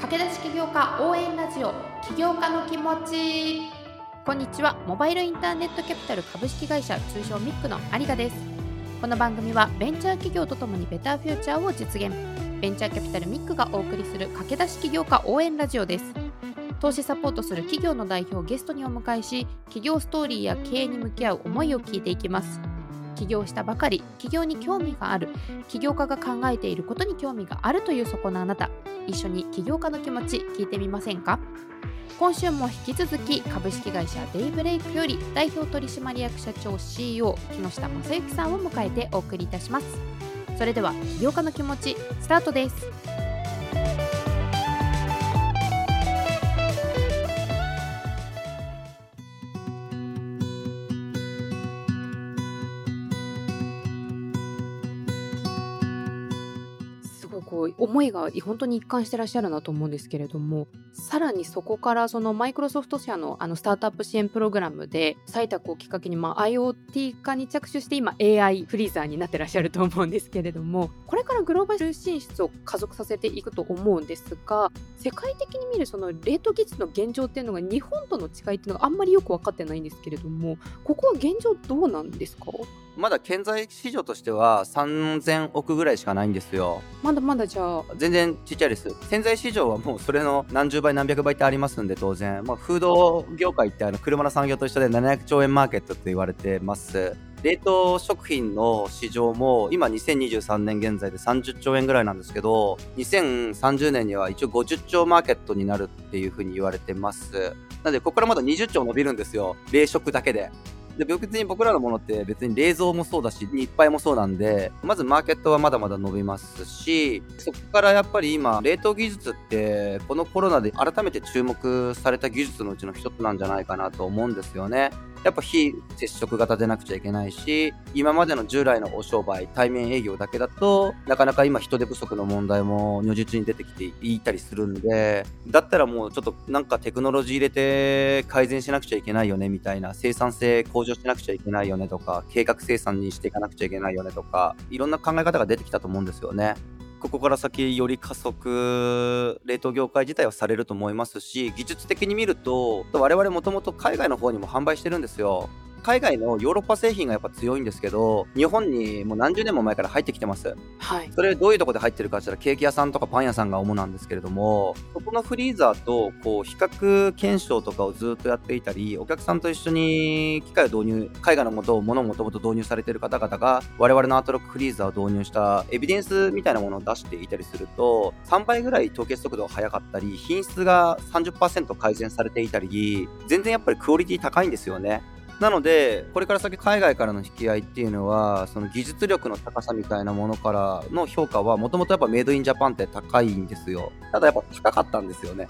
駆け出し起業家応援ラジオ起業家の気持ち。こんにちは。モバイルインターネットキャピタル株式会社通称ミックの有賀です。この番組はベンチャー企業とともにベターフューチャーを実現。ベンチャーキャピタルミックがお送りする駆け出し起業家応援ラジオです。投資サポートする企業の代表をゲストにお迎えし企業ストーリーや経営に向き合う思いを聞いていきます。起業したばかり起業に興味がある起業家が考えていることに興味があるというそこのあなた。一緒に起業家の気持ち聞いてみませんか？今週も引き続き株式会社デイブレイクより代表取締役社長 CEO 木下正幸さんを迎えてお送りいたします。それでは起業家の気持ちスタートです。こう思いが本当に一貫してらっしゃるなと思うんですけれどもさらにそこからそのマイクロソフト社のあのスタートアップ支援プログラムで採択をきっかけに、まあ、IoT 化に着手して今 AI フリーザーになってらっしゃると思うんですけれどもこれからグローバル進出を加速させていくと思うんですが世界的に見るその冷凍技術の現状っていうのが日本との違いっていうのがあんまりよく分かってないんですけれどもここは現状どうなんですか？まだ顕在市場としては3000億ぐらいしかないんですよ。まだまだじゃあ全然ちっちゃいです。潜在市場はもうそれの何十倍何百倍ってありますんで当然。まあ、フード業界ってあの車の産業と一緒で700兆円マーケットって言われてます。冷凍食品の市場も今2023年現在で30兆円ぐらいなんですけど2030年には一応50兆マーケットになるっていうふうに言われてます。なのでここからまだ20兆伸びるんですよ。冷食だけで。で、別に僕らのものって別に冷蔵もそうだし、日配もそうなんで、まずマーケットはまだまだ伸びますし、そこからやっぱり今、冷凍技術って、このコロナで改めて注目された技術のうちの一つなんじゃないかなと思うんですよね。やっぱ非接触型でなくちゃいけないし、今までの従来のお商売、対面営業だけだと、なかなか今人手不足の問題も如実に出てきていたりするんで、だったらもうちょっとなんかテクノロジー入れて改善しなくちゃいけないよねみたいな、生産性向上しなくちゃいけないよねとか、計画生産にしていかなくちゃいけないよねとか、いろんな考え方が出てきたと思うんですよね。ここから先より加速冷凍業界自体はされると思いますし技術的に見ると我々もともと海外の方にも販売してるんですよ。海外のヨーロッパ製品がやっぱ強いんですけど日本にもう何十年も前から入ってきてます。はい。それどういうところで入ってるかって言ったらケーキ屋さんとかパン屋さんが主なんですけれどもそこのフリーザーとこう比較検証とかをずっとやっていたりお客さんと一緒に機械を導入海外のもとをものをもともと導入されている方々が我々のアートロックフリーザーを導入したエビデンスみたいなものを出していたりすると3倍ぐらい凍結速度が速かったり品質が30%改善されていたり全然やっぱりクオリティ高いんですよねなので、これから先海外からの引き合いっていうのは、その技術力の高さみたいなものからの評価は、もともとやっぱメイドインジャパンって高いんですよ。ただやっぱ高かったんですよね。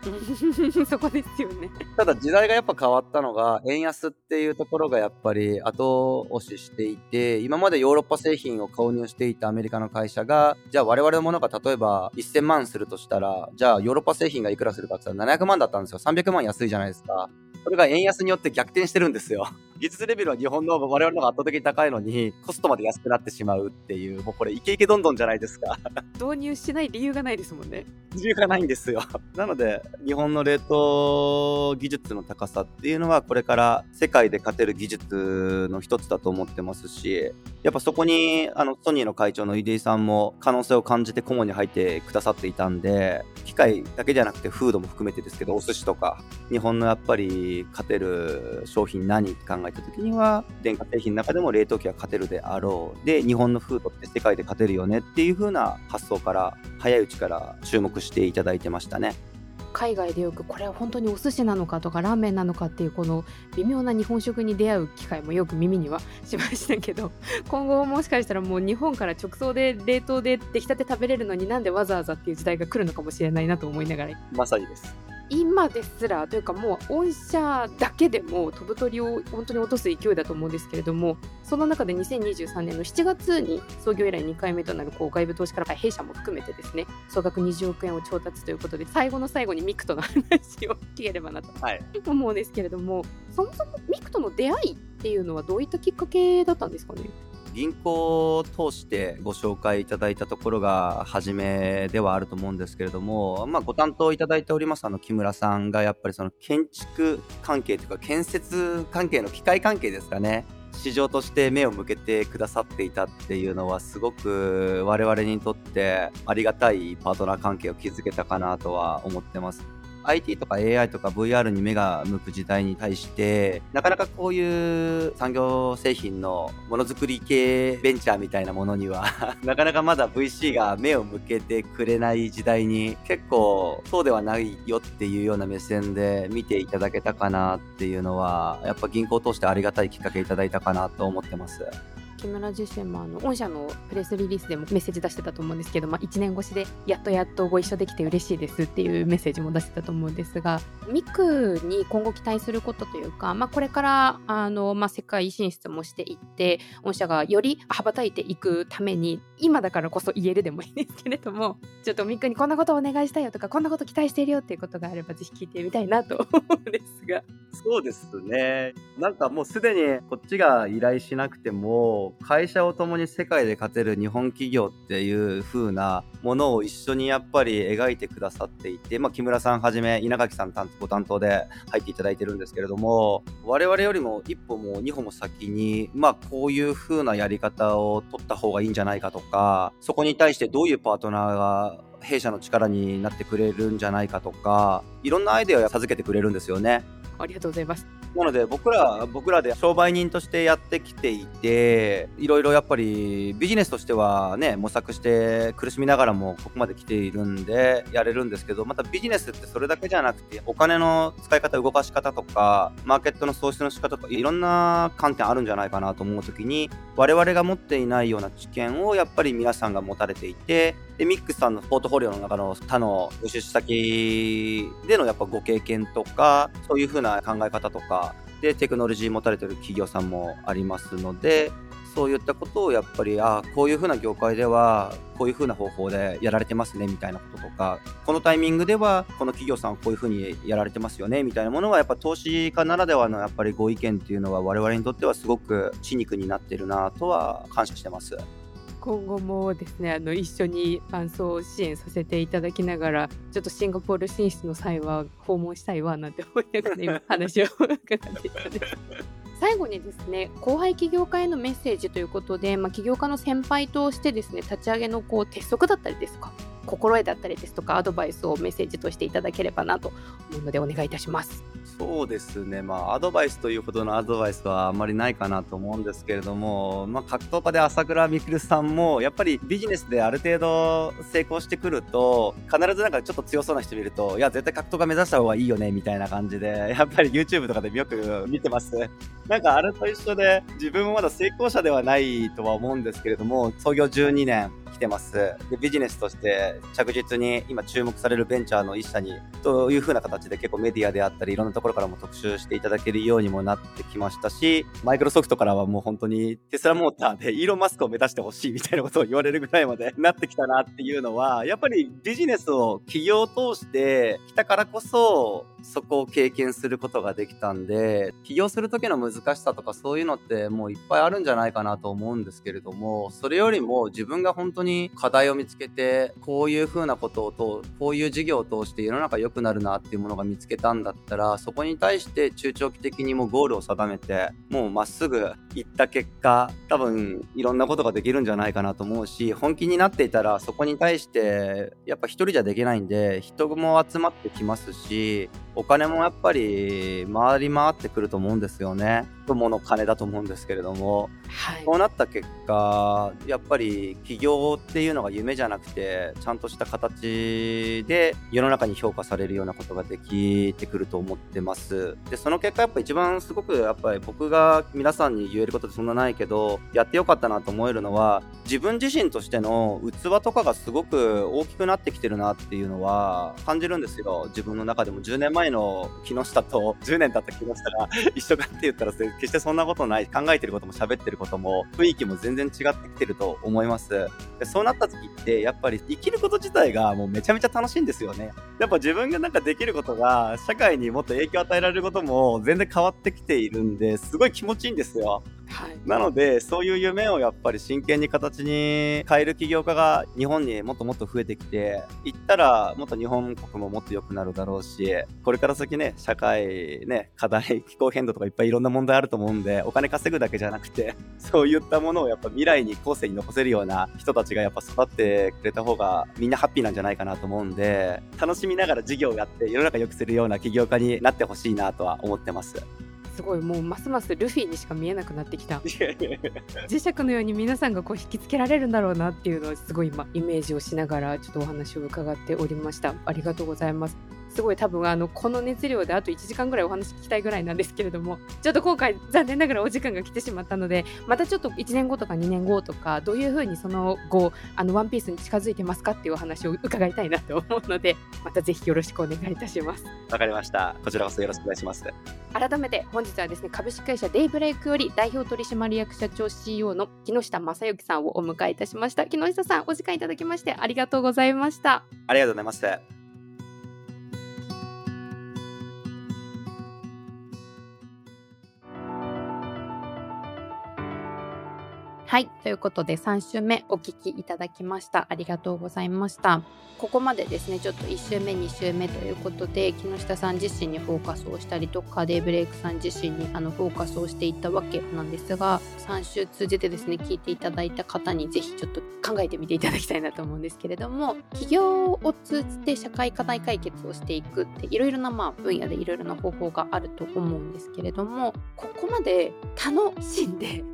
そこですよねただ時代がやっぱ変わったのが、円安っていうところがやっぱり後押ししていて、今までヨーロッパ製品を購入していたアメリカの会社が、じゃあ我々のものが例えば1000万するとしたら、じゃあヨーロッパ製品がいくらするかって言ったら700万だったんですよ。300万安いじゃないですか。それが円安によって逆転してるんですよ。技術レベルは日本の我々の方が圧倒的に高いのに、コストまで安くなってしまうっていう、もうこれイケイケどんどんじゃないですか。導入しない理由がないですもんね理由がないんですよ。なので、日本の冷凍技術の高さっていうのは、これから世界で勝てる技術の一つだと思ってますし、やっぱそこに、あの、ソニーの会長の井出さんも可能性を感じて顧問に入ってくださっていたんで、機械だけじゃなくてフードも含めてですけど、お寿司とか、日本のやっぱり勝てる商品何って考えた時には、電化製品の中でも冷凍機は勝てるであろう。で、日本のフードって世界で勝てるよねっていう風な発想から、早いうちから注目していただいてましたね。海外でよくこれは本当にお寿司なのかとかラーメンなのかっていうこの微妙な日本食に出会う機会もよく耳にはしましたけど 今後もしかしたらもう日本から直送で冷凍で出来たて食べれるのになんでわざわざっていう時代が来るのかもしれないなと思いながらまさにです。今ですらというかもう御社だけでも飛ぶ鳥を本当に落とす勢いだと思うんですけれどもその中で2023年の7月に創業以来2回目となるこう外部投資家から弊社も含めてですね総額20億円を調達ということで最後の最後にミクとの話を聞ければなとはい。思うんですけれどもそもそもミクとの出会いっていうのはどういったきっかけだったんですかね？銀行を通してご紹介いただいたところが初めではあると思うんですけれども、まあ、ご担当いただいておりますあの木村さんがやっぱりその建築関係というか建設関係の機械関係ですかね市場として目を向けてくださっていたっていうのはすごく我々にとってありがたいパートナー関係を築けたかなとは思ってます。IT とか AI とか VR に目が向く時代に対して、なかなかこういう産業製品のものづくり系ベンチャーみたいなものには なかなかまだ VC が目を向けてくれない時代に、結構そうではないよっていうような目線で見ていただけたかなっていうのは、やっぱ銀行を通してありがたいきっかけいただいたかなと思ってます。木村自身もあの御社のプレスリリースでもメッセージ出してたと思うんですけど、まあ、1年越しでやっとやっとご一緒できて嬉しいですっていうメッセージも出してたと思うんですがミクに今後期待することというか、まあ、これからあの、まあ、世界進出もしていって御社がより羽ばたいていくために今だからこそ言えるでもいいんですけれどもちょっとミクにこんなことお願いしたいよとかこんなこと期待しているよっていうことがあればぜひ聞いてみたいなと思うんですが。そうですね。なんかもうすでにこっちが依頼しなくても会社を共に世界で勝てる日本企業っていう風なものを一緒にやっぱり描いてくださっていて、まあ、木村さんはじめ稲垣さんご担当で入っていただいてるんですけれども我々よりも一歩も二歩も先に、まあ、こういう風なやり方を取った方がいいんじゃないかとかそこに対してどういうパートナーが弊社の力になってくれるんじゃないかとかいろんなアイデアを授けてくれるんですよね。ありがとうございます。なので僕ら、僕らで商売人としてやってきていて、いろいろやっぱりビジネスとしてはね、模索して苦しみながらもここまで来ているんでやれるんですけど、またビジネスってそれだけじゃなくて、お金の使い方、動かし方とか、マーケットの創出の仕方とか、いろんな観点あるんじゃないかなと思うときに、我々が持っていないような知見をやっぱり皆さんが持たれていて、で、ミックスさんのポートフォリオの中の他の出資先でのやっぱご経験とか、そういうふうな考え方とか、で、テクノロジー持たれてる企業さんもありますので、そういったことをやっぱり、ああ、こういうふうな業界では、こういうふうな方法でやられてますね、みたいなこととか、このタイミングでは、この企業さんはこういうふうにやられてますよね、みたいなものは、やっぱ投資家ならではのやっぱりご意見っていうのは、我々にとってはすごく血肉になってるなとは感謝してます。今後もですねあの一緒に伴走支援させていただきながらちょっとシンガポール進出の際は訪問したいわなんて思いながら今話を伺っていたんです最後にですね後輩起業家へのメッセージということで、まあ、起業家の先輩としてですね立ち上げのこう鉄則だったりですか心得だったりですとかアドバイスをメッセージとしていただければなと思うのでお願いいたします。そうですね、まあ、アドバイスというほどのアドバイスはあんまりないかなと思うんですけれども、まあ、格闘家で朝倉未来さんも、やっぱりビジネスである程度成功してくると、必ずなんかちょっと強そうな人見ると、いや、絶対格闘家目指した方がいいよね、みたいな感じで、やっぱり YouTube とかでよく見てます。なんかあれと一緒で、自分もまだ成功者ではないとは思うんですけれども、創業12年、来てます。で、ビジネスとして着実に今注目されるベンチャーの一社に、という風な形で結構メディアであったり、いろんなところからも特集していただけるようにもなってきましたし、マイクロソフトからはもう本当にテスラモーターで イーロンマスクを目指してほしいみたいなことを言われるぐらいまでなってきたなっていうのは、やっぱりビジネスを企業を通してきたからこそ、そこを経験することができたんで、起業する時の難難しさとかそういうのってもういっぱいあるんじゃないかなと思うんですけれども、それよりも自分が本当に課題を見つけて、こういう風なことをと、こういう事業を通して世の中良くなるなっていうものが見つけたんだったら、そこに対して中長期的にもゴールを定めて、もうまっすぐ行った結果、多分いろんなことができるんじゃないかなと思うし、本気になっていたらそこに対してやっぱ一人じゃできないんで、人も集まってきますし、お金もやっぱり回り回ってくると思うんですよね。もの金だと思うんですけれども、はい、そうなった結果やっぱり起業っていうのが夢じゃなくてちゃんとした形で世の中に評価されるようなことができてくると思ってます。でその結果やっぱ一番すごくやっぱり僕が皆さんに言えることってそんなないけどやってよかったなと思えるのは自分自身としての器とかがすごく大きくなってきてるなっていうのは感じるんですよ。自分の中でも10年前の木下と10年経った木下が 一緒かって言ったら決してそんなことない。考えてることも喋ってることも、雰囲気も全然違ってきてると思います。そうなった時って、やっぱり生きること自体がもうめちゃめちゃ楽しいんですよね。やっぱ自分がなんかできることが、社会にもっと影響を与えられることも全然変わってきているんで、すごい気持ちいいんですよ。はい、なのでそういう夢をやっぱり真剣に形に変える起業家が日本にもっともっと増えてきていったらもっと日本国ももっと良くなるだろうしこれから先ね社会ね課題気候変動とかいっぱいいろんな問題あると思うんでお金稼ぐだけじゃなくて そういったものをやっぱ未来に後世に残せるような人たちがやっぱ育ってくれた方がみんなハッピーなんじゃないかなと思うんで楽しみながら事業をやって世の中良くするような起業家になってほしいなとは思ってます。すごいもうますますルフィにしか見えなくなってきた。磁石のように皆さんがこう引きつけられるんだろうなっていうのをすごい今イメージをしながらちょっとお話を伺っておりました。ありがとうございますすごい多分あのこの熱量であと1時間ぐらいお話聞きたいぐらいなんですけれども ちょっと今回残念ながらお時間が来てしまったのでまたちょっと1年後とか2年後とかどういうふうにその後あのワンピースに近づいてますかっていうお話を伺いたいなと思うので またぜひよろしくお願いいたします。わかりました。こちらこそよろしくお願いします。改めて本日はですね株式会社デイブレイクより代表取締役社長 CEO の木下正幸さんをお迎えいたしました。木下さんお時間いただきましてありがとうございました。ありがとうございますはい。ということで3週目お聞きいただきました。ありがとうございました。ここまでですね、ちょっと1週目、2週目ということで、木下さん自身にフォーカスをしたりとか、デイブレイクさん自身にあのフォーカスをしていったわけなんですが、3週通じてですね、聞いていただいた方にぜひちょっと考えてみていただきたいなと思うんですけれども、企業を通じて社会課題解決をしていくっていろいろなまあ分野でいろいろな方法があると思うんですけれども、ここまで楽しんで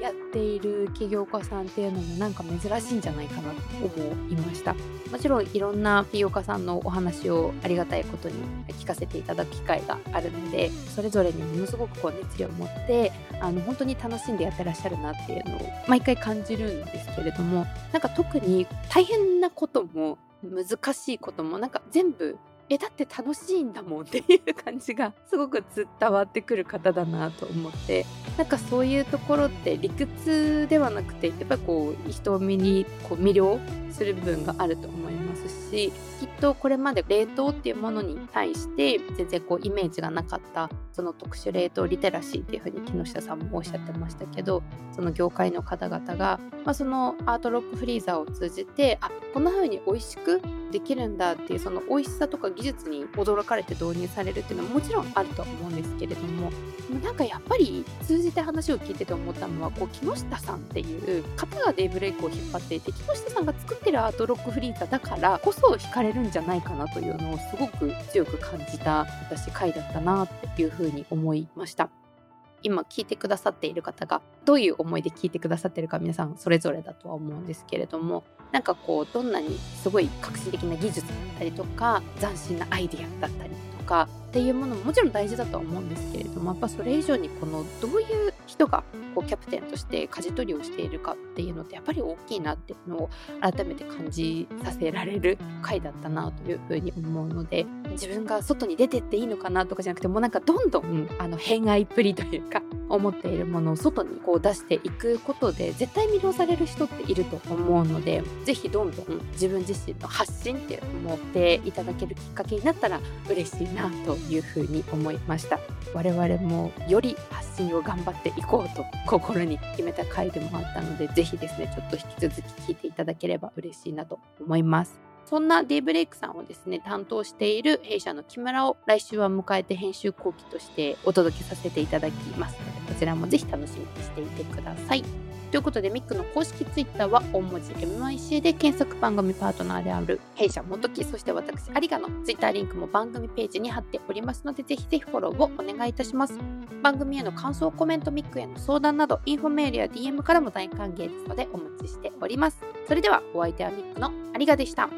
やっている起業家さんっていうのもなんか珍しいんじゃないかなと思いました。もちろんいろんな起業家さんのお話をありがたいことに聞かせていただく機会があるのでそれぞれにものすごくこう熱量を持ってあの本当に楽しんでやってらっしゃるなっていうのを毎回感じるんですけれどもなんか特に大変なことも難しいこともなんか全部えだって楽しいんだもんっていう感じがすごく伝わってくる方だなと思って。なんかそういうところって理屈ではなくてやっぱりこう人を見にこう魅了する部分があると思いますし。きっとこれまで冷凍っていうものに対して全然こうイメージがなかったその特殊冷凍リテラシーっていうふうに木下さんもおっしゃってましたけどその業界の方々が、まあ、そのアートロックフリーザーを通じてあこんな風に美味しくできるんだっていうその美味しさとか技術に驚かれて導入されるっていうのはもちろんあると思うんですけれどもなんかやっぱり通じて話を聞いてて思ったのはこう木下さんっていう方がデイブレイクを引っ張っていて木下さんが作ってるアートロックフリーザーだからこそ惹かれるんじゃないかなというのをすごく強く感じた私回だったなっていうふうに思いました。今聞いてくださっている方がどういう思いで聞いてくださってるか皆さんそれぞれだとは思うんですけれどもなんかこうどんなにすごい革新的な技術だったりとか斬新なアイディアだったりとかっていうものももちろん大事だとは思うんですけれどもやっぱそれ以上にこのどういう人がこうキャプテンとして舵取りをしているかっていうのってやっぱり大きいなっていうのを改めて感じさせられる回だったなというふうに思うので自分が外に出てっていいのかなとかじゃなくてもうなんかどんどんあの偏愛っぷりというか思っているものを外にこう出していくことで絶対魅了される人っていると思うのでぜひどんどん自分自身の発信っていうのを持っていただけるきっかけになったら嬉しいなというふうに思いました。我々もより発信を頑張っていこうと心に決めた回でもあったのでぜひですねちょっと引き続き聞いていただければ嬉しいなと思います。そんなデイブレイクさんをですね、担当している弊社の木村を来週は迎えて編集後期としてお届けさせていただきますので、こちらもぜひ楽しみにしていてください。ということで、ミックの公式ツイッターは大文字 MIC で検索番組パートナーである弊社元木、そして私、有賀のツイッターリンクも番組ページに貼っておりますので、ぜひぜひフォローをお願いいたします。番組への感想、コメント、ミックへの相談など、 info メールや DM からも大歓迎ですので、お待ちしております。それでは、お相手はミックの有賀でした。